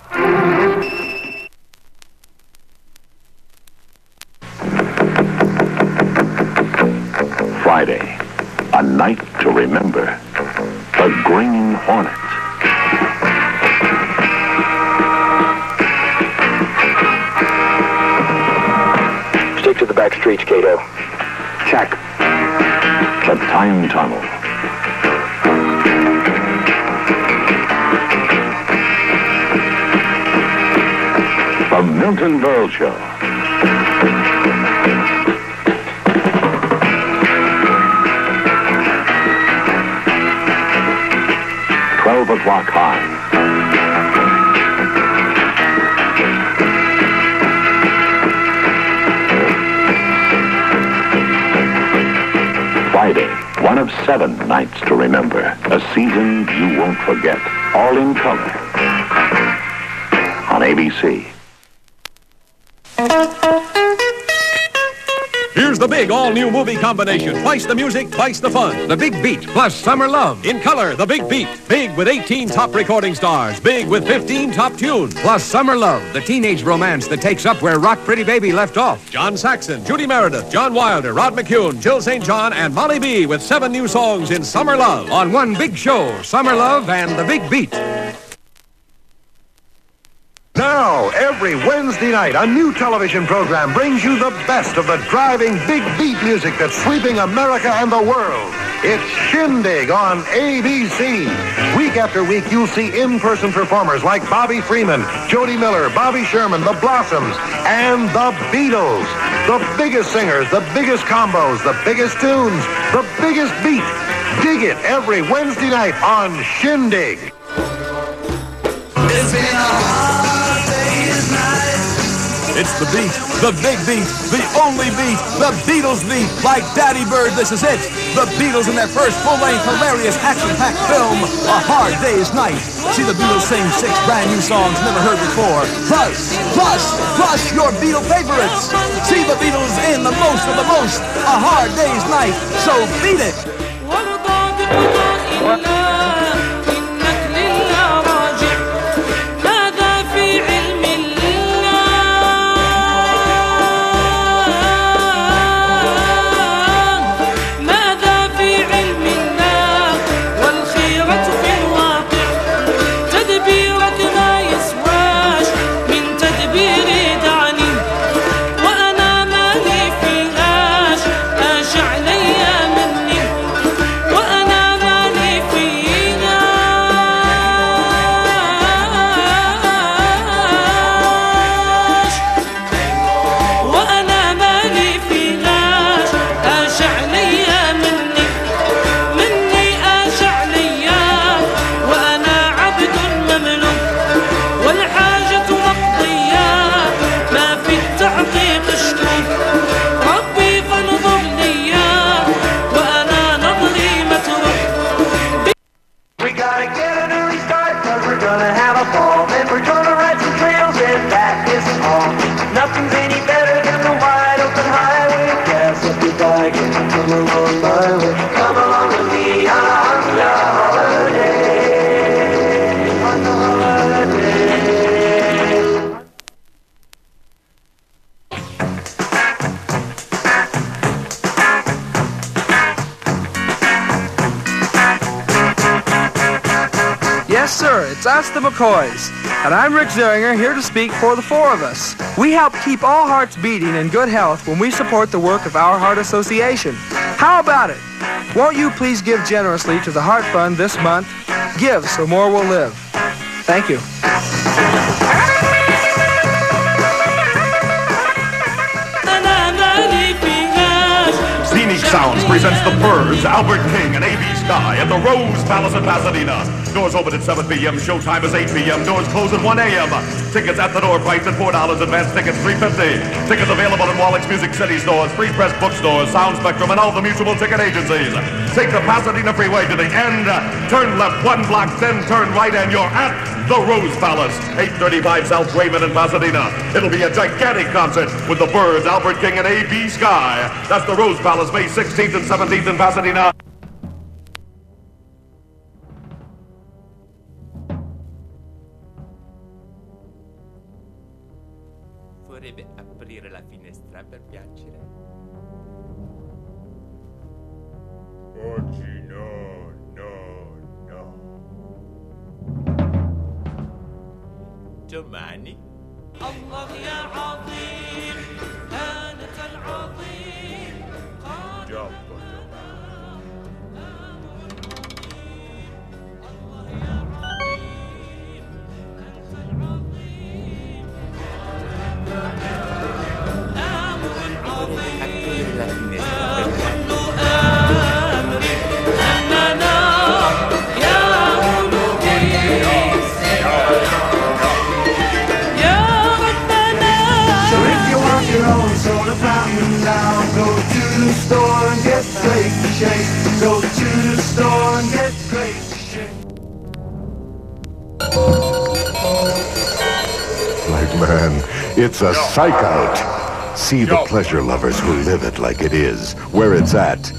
A night to remember. The Green Hornet. Stick to the back streets, Cato. Check. The Time Tunnel. The Milton Berle Show. Twelve o'clock high. Friday, one of seven nights to remember. A season you won't forget. All in color. On ABC. Big all-new movie combination. Twice the music, twice the fun. The Big Beat plus Summer Love. In color, The Big Beat. Big with 18 top recording stars. Big with 15 top tunes. Plus Summer Love, the teenage romance that takes up where Rock Pretty Baby left off. John Saxon, Judy Meredith, John Wilder, Rod McKuen, Jill St. John, and Molly Bee with seven new songs in Summer Love. On one big show, Summer Love and The Big Beat. Now, every Wednesday night, a new television program brings you the best of the driving big beat music that's sweeping America and the world. It's Shindig on ABC. Week after week, you'll see in-person performers like Bobby Freeman, Jody Miller, Bobby Sherman, The Blossoms, and The Beatles. The biggest singers, the biggest combos, the biggest tunes, the biggest beat. Dig it every Wednesday night on Shindig. It's been a. It's the beat, the big beat, the only beat, the Beatles beat. Like Daddy Bird, this is it. The Beatles in their first full-length, hilarious, action-packed film, A Hard Day's Night. See the Beatles sing six brand new songs never heard before. Plus, plus, plus your Beatle favorites. See the Beatles in the most of the most, A Hard Day's Night. So beat it. McCoys. And I'm Rick Zehringer, here to speak for the four of us. We help keep all hearts beating in good health when we support the work of Our Heart Association. How about it? Won't you please give generously to the Heart Fund this month? Give so more will live. Thank you. Sounds presents The Byrds, Albert King, and A.B. Skhy at the Rose Palace in Pasadena. Doors open at 7 p.m. Showtime is 8 p.m. Doors close at 1 a.m. Tickets at the door priced at $4. Advance tickets $3.50. Tickets available in Wallach's Music City stores, Free Press bookstores, Sound Spectrum, and all the mutual ticket agencies. Take the Pasadena Freeway to the end. Turn left one block, then turn right, and you're at the Rose Palace, 835 South Wayman in Pasadena. It'll be a gigantic concert with the Byrds, Albert King, and A.B. Skhy. That's the Rose Palace, May 16th and 17th in Pasadena. Psych out. See the pleasure lovers who live it like it is, where it's at.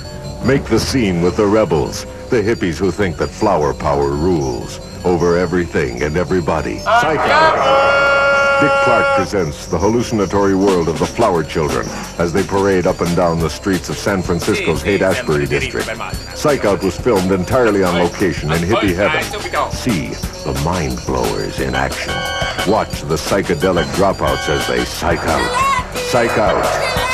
Make the scene with the rebels, the hippies who think that flower power rules over everything and everybody. Psych out. Dick Clark presents the hallucinatory world of the flower children as they parade up and down the streets of San Francisco's Haight-Ashbury district. Psych Out was filmed entirely on location in hippie heaven. See the mind blowers in action. Watch the psychedelic dropouts as they psych out. Psych out.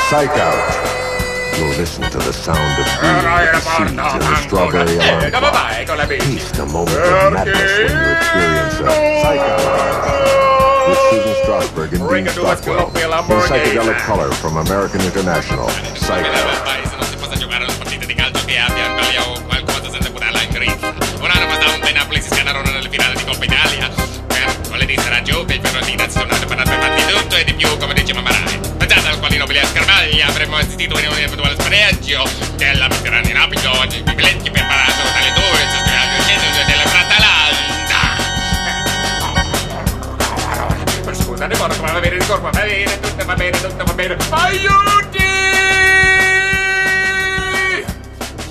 Psych out. You'll listen to the sound of being with the seeds in the strawberry alarm Come clock. vai con la B. Taste a moment of madness when you experience a psych out. With Susan Strasberg and Dean Stockwell. In psychedelic color from American International. Psych out. Se non si possa giocare una partita di calcio che abbia in Italia sarà giù che il Fiorentina si tornate per di tutto e di più come dice Mamarai. Pensate al quali nobili a Scarmaglia avremmo assistito in un eventuale spareggio che la metteranno in abito oggi biglietti preparato dalle due sostenendo il centro della Fratalanda. Scusa, ne vorrei va bene il corpo, va bene, tutto va bene, tutto va bene. Aiuti!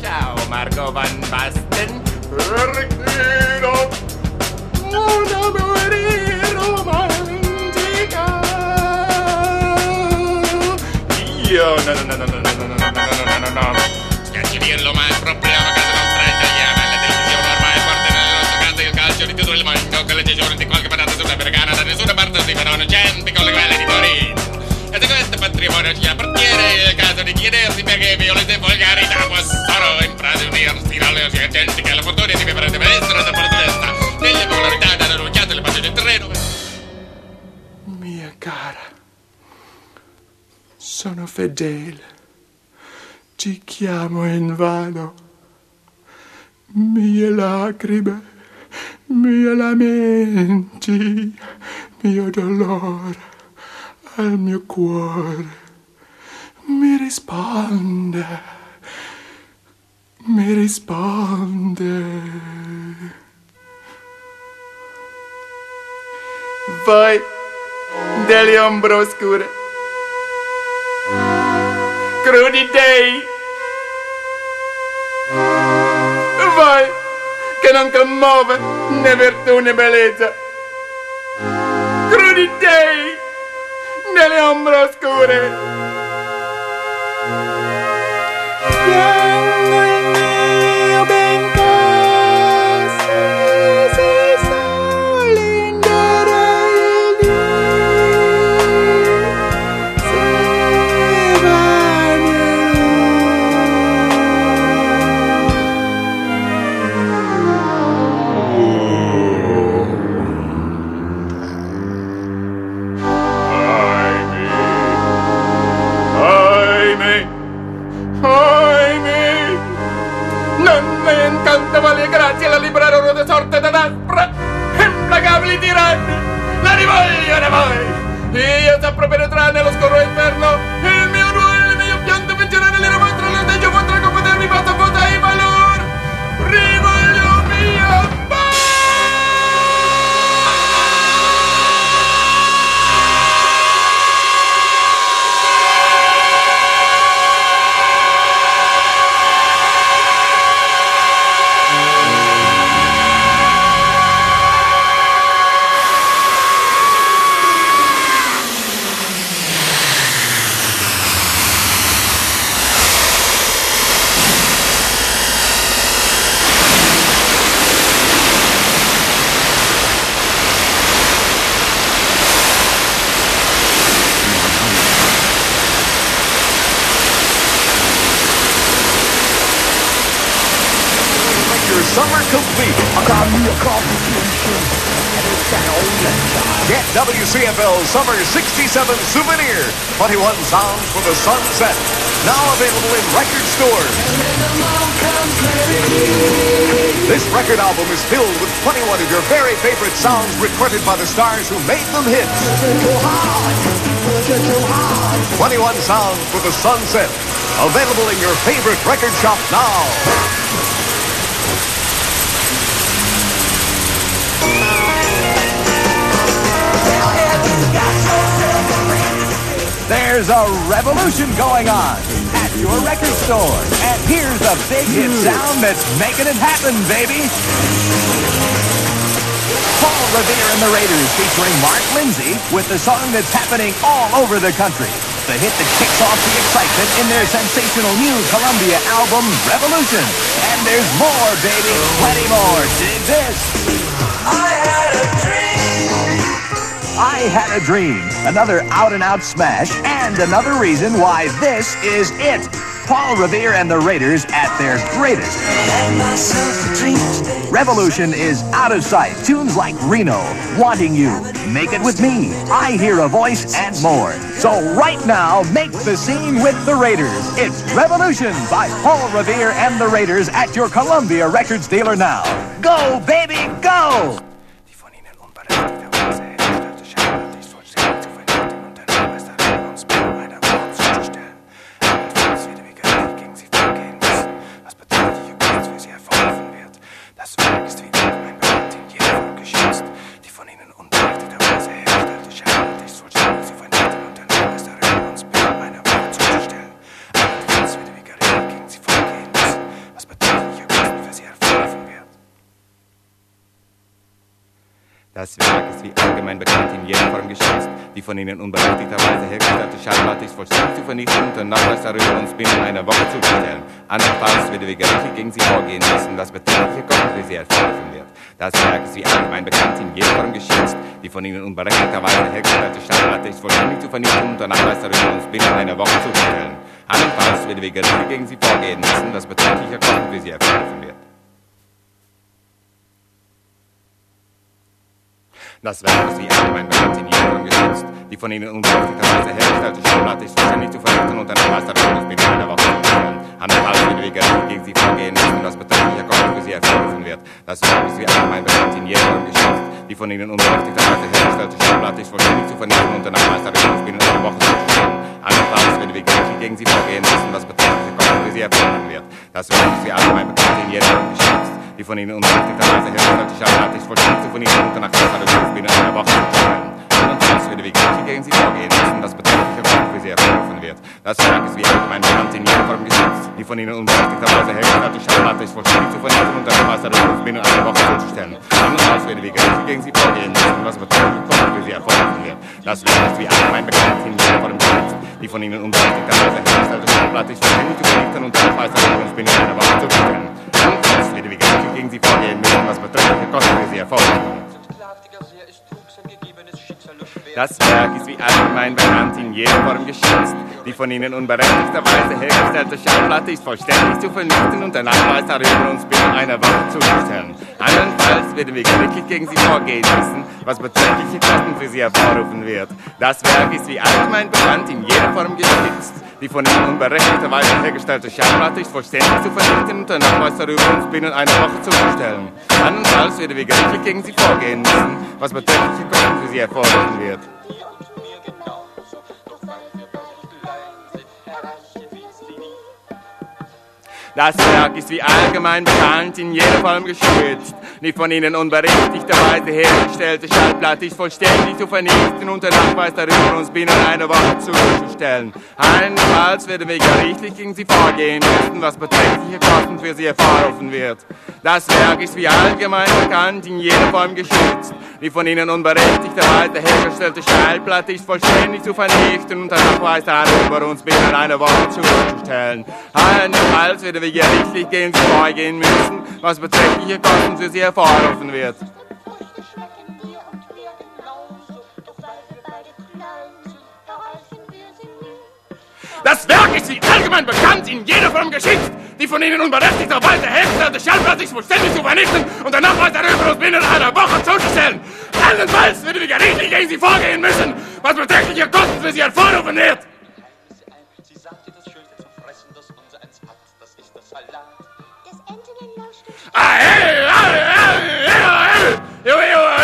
Ciao Marco Van Basten. Memoria romantica. Io, no, no, no, no, no, no, no, no, no, no, no. Spiace dirlo, ma il problema casa nostra è italiana. La televisione ormai è forte nelle nostre case il calcio di tutto il mondo. Con le decisioni di qualche patata sudamericana da nessuna parte si vedono gente con le quelle di Torino. E se questo patrimonio ci appartiene, il caso di chiedersi perché violenza e volgarità possono in frase unirsi dalle gente che la fortuna di vivere deve essere da parte sono fedele. Ti chiamo invano. Mie lacrime, mie lamenti, mio dolore al mio cuore. Mi risponde, mi risponde. Voi delle ombre oscure, crudi dei, voi che non commuove né virtù né bellezza, crudi dei delle ombre oscure. Quando diavoli tiranni, l'anima di ne vai, ti ha proprio tranne lo scorro inferno, Summer 67 Souvenir. 21 sounds for the sunset. Now available in record stores. This record album is filled with 21 of your very favorite sounds recorded by the stars who made them hits. 21 sounds for the sunset. Available in your favorite record shop now. There's a revolution going on at your record store. And here's a big hit hmm. sound that's making it happen, baby. Paul Revere and the Raiders featuring Mark Lindsay with the song that's happening all over the country. The hit that kicks off the excitement in their sensational new Columbia album, Revolution. And there's more, baby. Plenty more. Dig this. I had a dream I had a dream. Another out and out smash, and another reason why this is it. Paul Revere and the Raiders at their greatest. Revolution is out of sight. Tunes like Reno, Wanting You, Make It With Me, I Hear a Voice, and more. So right now, make the scene with the Raiders. It's Revolution by Paul Revere and the Raiders at your Columbia Records dealer now. Go, baby, go! Das Werk ist wie allgemein bekannt in jeder Form geschätzt. Die von ihnen unberechtigterweise hergestellte Schallplatte ist vollständig zu vernichten und den Nachweis darüber uns binnen einer Woche zuzustellen. Andernfalls würde wir gerichtlich gegen sie vorgehen müssen, was betätigliche Kosten sie hervorrufen wird. Das Werk ist wie allgemein bekannt in jeder Form geschätzt. Die von ihnen unberechtigterweise hergestellte Schallplatte ist vollständig zu vernichten und den Nachweis darüber uns binnen einer Woche zuzustellen. Andernfalls würde wir gerichtlich gegen sie vorgehen müssen, was betätigliche Kosten für sie hervorrufen wird. Das Werk ist wie allgemein bekannt in Form geschützt. Die von ihnen unberechtigterweise hergestellte Schallplatte ist vollständig zu vernichten und eine Meisterin binnen einer Woche zu stellen. Gerichtlich gegen sie vorgehen müssen, was betreffliche Kosten für sie hervorrufen wird. Das Werk ist wie allgemein bekannt in Form geschützt. Die von ihnen unberechtigterweise hergestellte Schallplatte ist vollständig zu vernichten und eine Meisterin binnen einer Woche zu stellen. Gerichtlich gegen sie vorgehen müssen, was betreffliche Kosten für sie hervorrufen wird. Das Werk ist wie allgemein bekannt in Form geschützt. Die von ihnen unberechtigterweise hergestellte ist vollständig zu vernichten und eine Meisterin binnen einer Woche zu Andernfalls würde wir gerichtlich gegen sie vorgehen müssen, was betreffliche Kosten für sie hervorrufen wird. Das Werk ist wie allgemein bekannt in jeder Form geschützt. Die von ihnen unberechtigterweise hergestellte Schallplatte ist vollständig zu vernichten und eine Meisterin binnen einer Woche zuzustellen. Andernfalls würde wir gerichtlich gegen sie vorgehen müssen, was betreffliche Kosten für sie hervorrufen wird. Das Werk ist wie allgemein bekannt in jeder Form geschützt. Die von ihnen unberechtigterweise hergestellte Schallplatte ist vollständig zu vernichten und eine Meisterin binnen einer Woche zuzustellen. Andernfalls würde wir gerichtlich gegen sie vorgehen müssen, was betreffliche Kosten für sie hervorrufen wird. Das Werk ist wie allgemein bekannt in jeder Form geschützt. Die von ihnen unberechtigterweise hergestellte Schallplatte ist vollständig zu vernichten und der Nachweis darüber uns binnen einer Woche zuzustellen. Andernfalls werden wir gerichtlich gegen sie vorgehen müssen, was beträchtliche Kosten für sie hervorrufen wird. Das Werk ist wie allgemein bekannt in jeder Form geschützt. Die von ihnen unberechtigterweise hergestellte Schallplatte ist vollständig zu vernichten und der Nachweis darüber uns binnen einer Woche zuzustellen. Andernfalls werden wir gerichtlich gegen sie vorgehen müssen, was beträchtliche Kosten für sie hervorrufen wird. Das Werk ist wie allgemein bekannt in jeder Form geschützt. Die von ihnen unberechtigterweise hergestellte Schallplatte ist vollständig zu vernichten und der Nachweis darüber uns binnen einer Woche zuzustellen. Andernfalls werden wir gerichtlich gegen sie vorgehen müssen, was beträchtliche Kosten für sie hervorrufen wird. Das Werk ist wie allgemein bekannt in jeder Form geschützt. Die von ihnen unberechtigterweise hergestellte Schallplatte ist vollständig zu vernichten und der Nachweis darüber uns binnen einer Woche zuzustellen. Andernfalls werden wir gerichtlich gegen sie vorgehen müssen, was beträchtliche Kosten für sie mir vorgeworfen wird. Das Werk ist wie allgemein bekannt in jeder Form geschickt, die von ihnen unberechtigterweise Hälfte des sich vollständig zu vernichten und der Nachweis der uns binnen einer Woche zuzustellen. Allenfalls würde die Gerichte gegen sie vorgehen müssen, was beträchtliche Kosten für sie hervorrufen wird. Ah, hey, hey, hey. Eu, eu,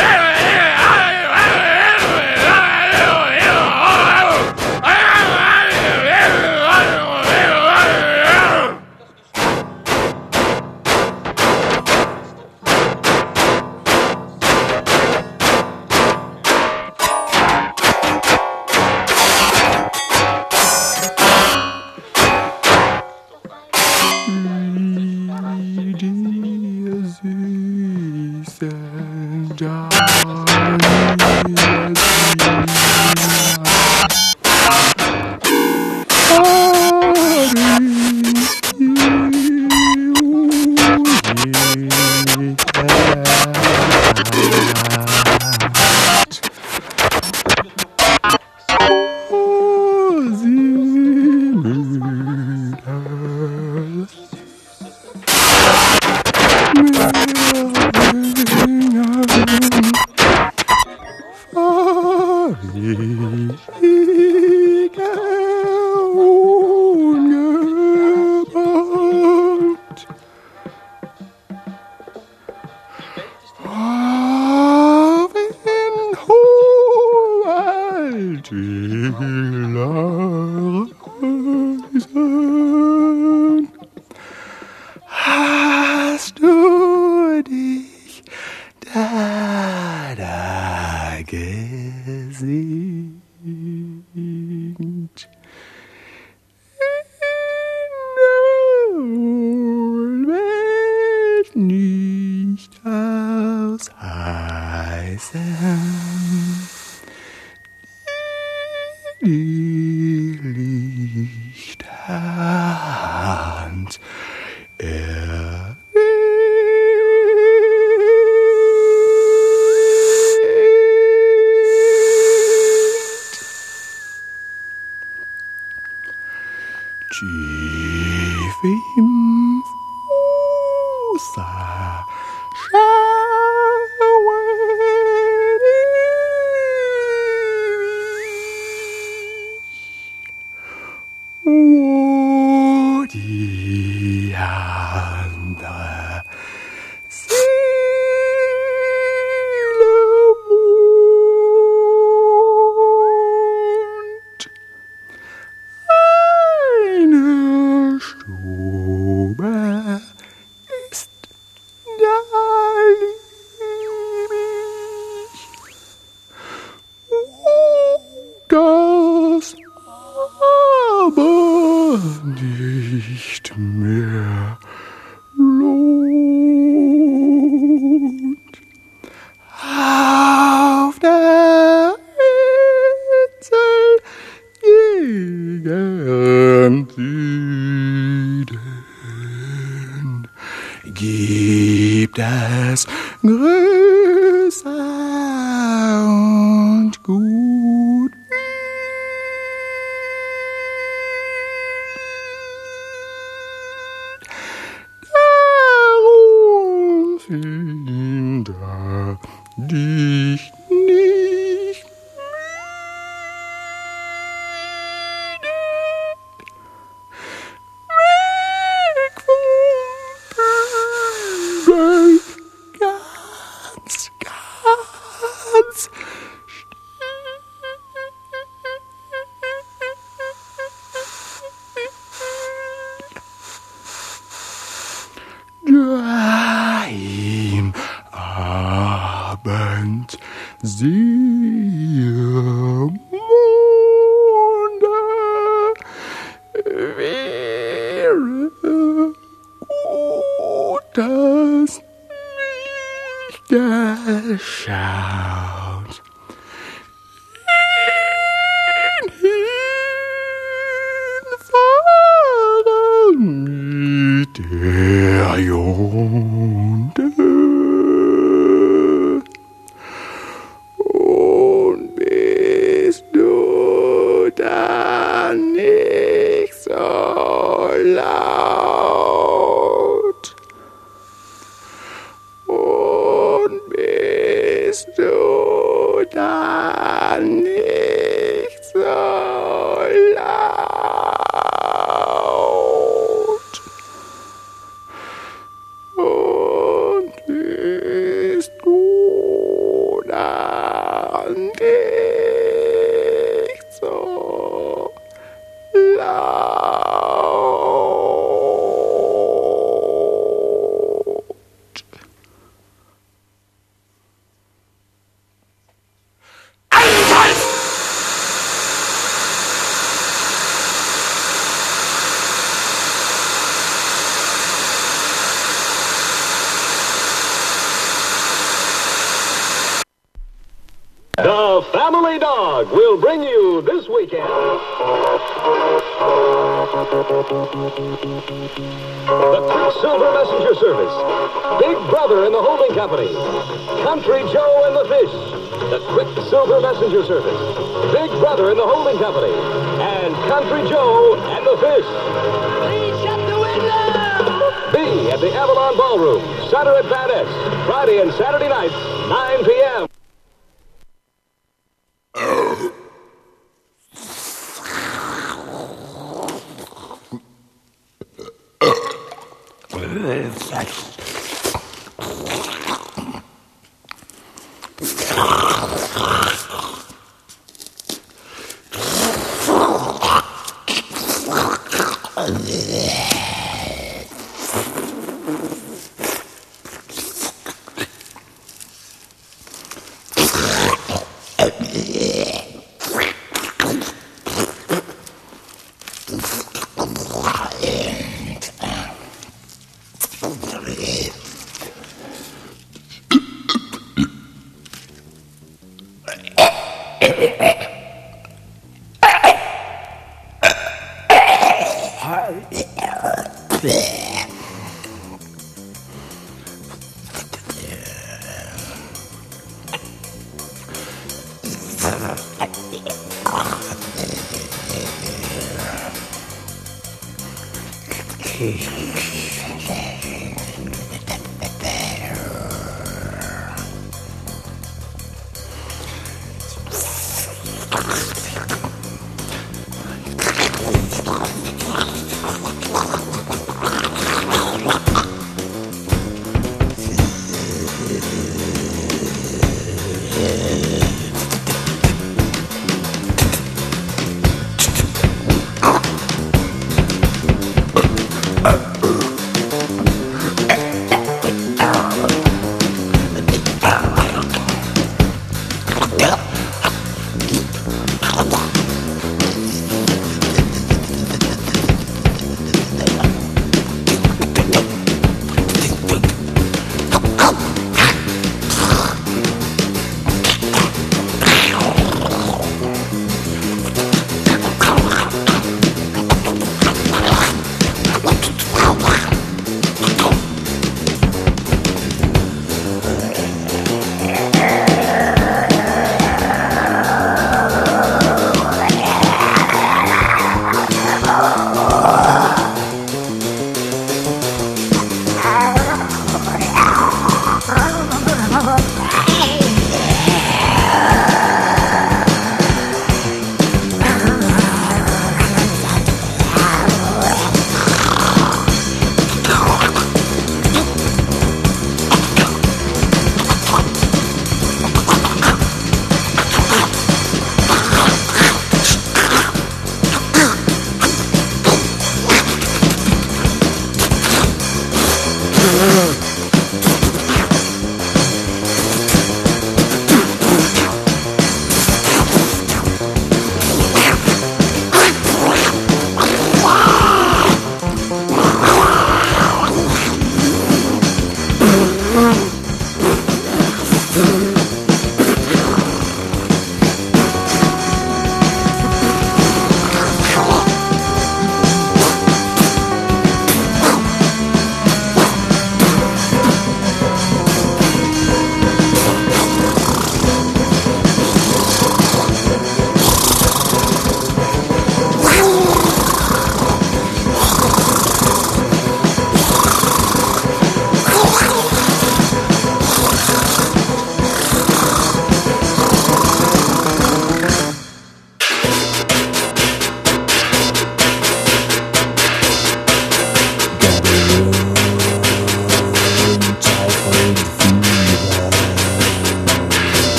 bist du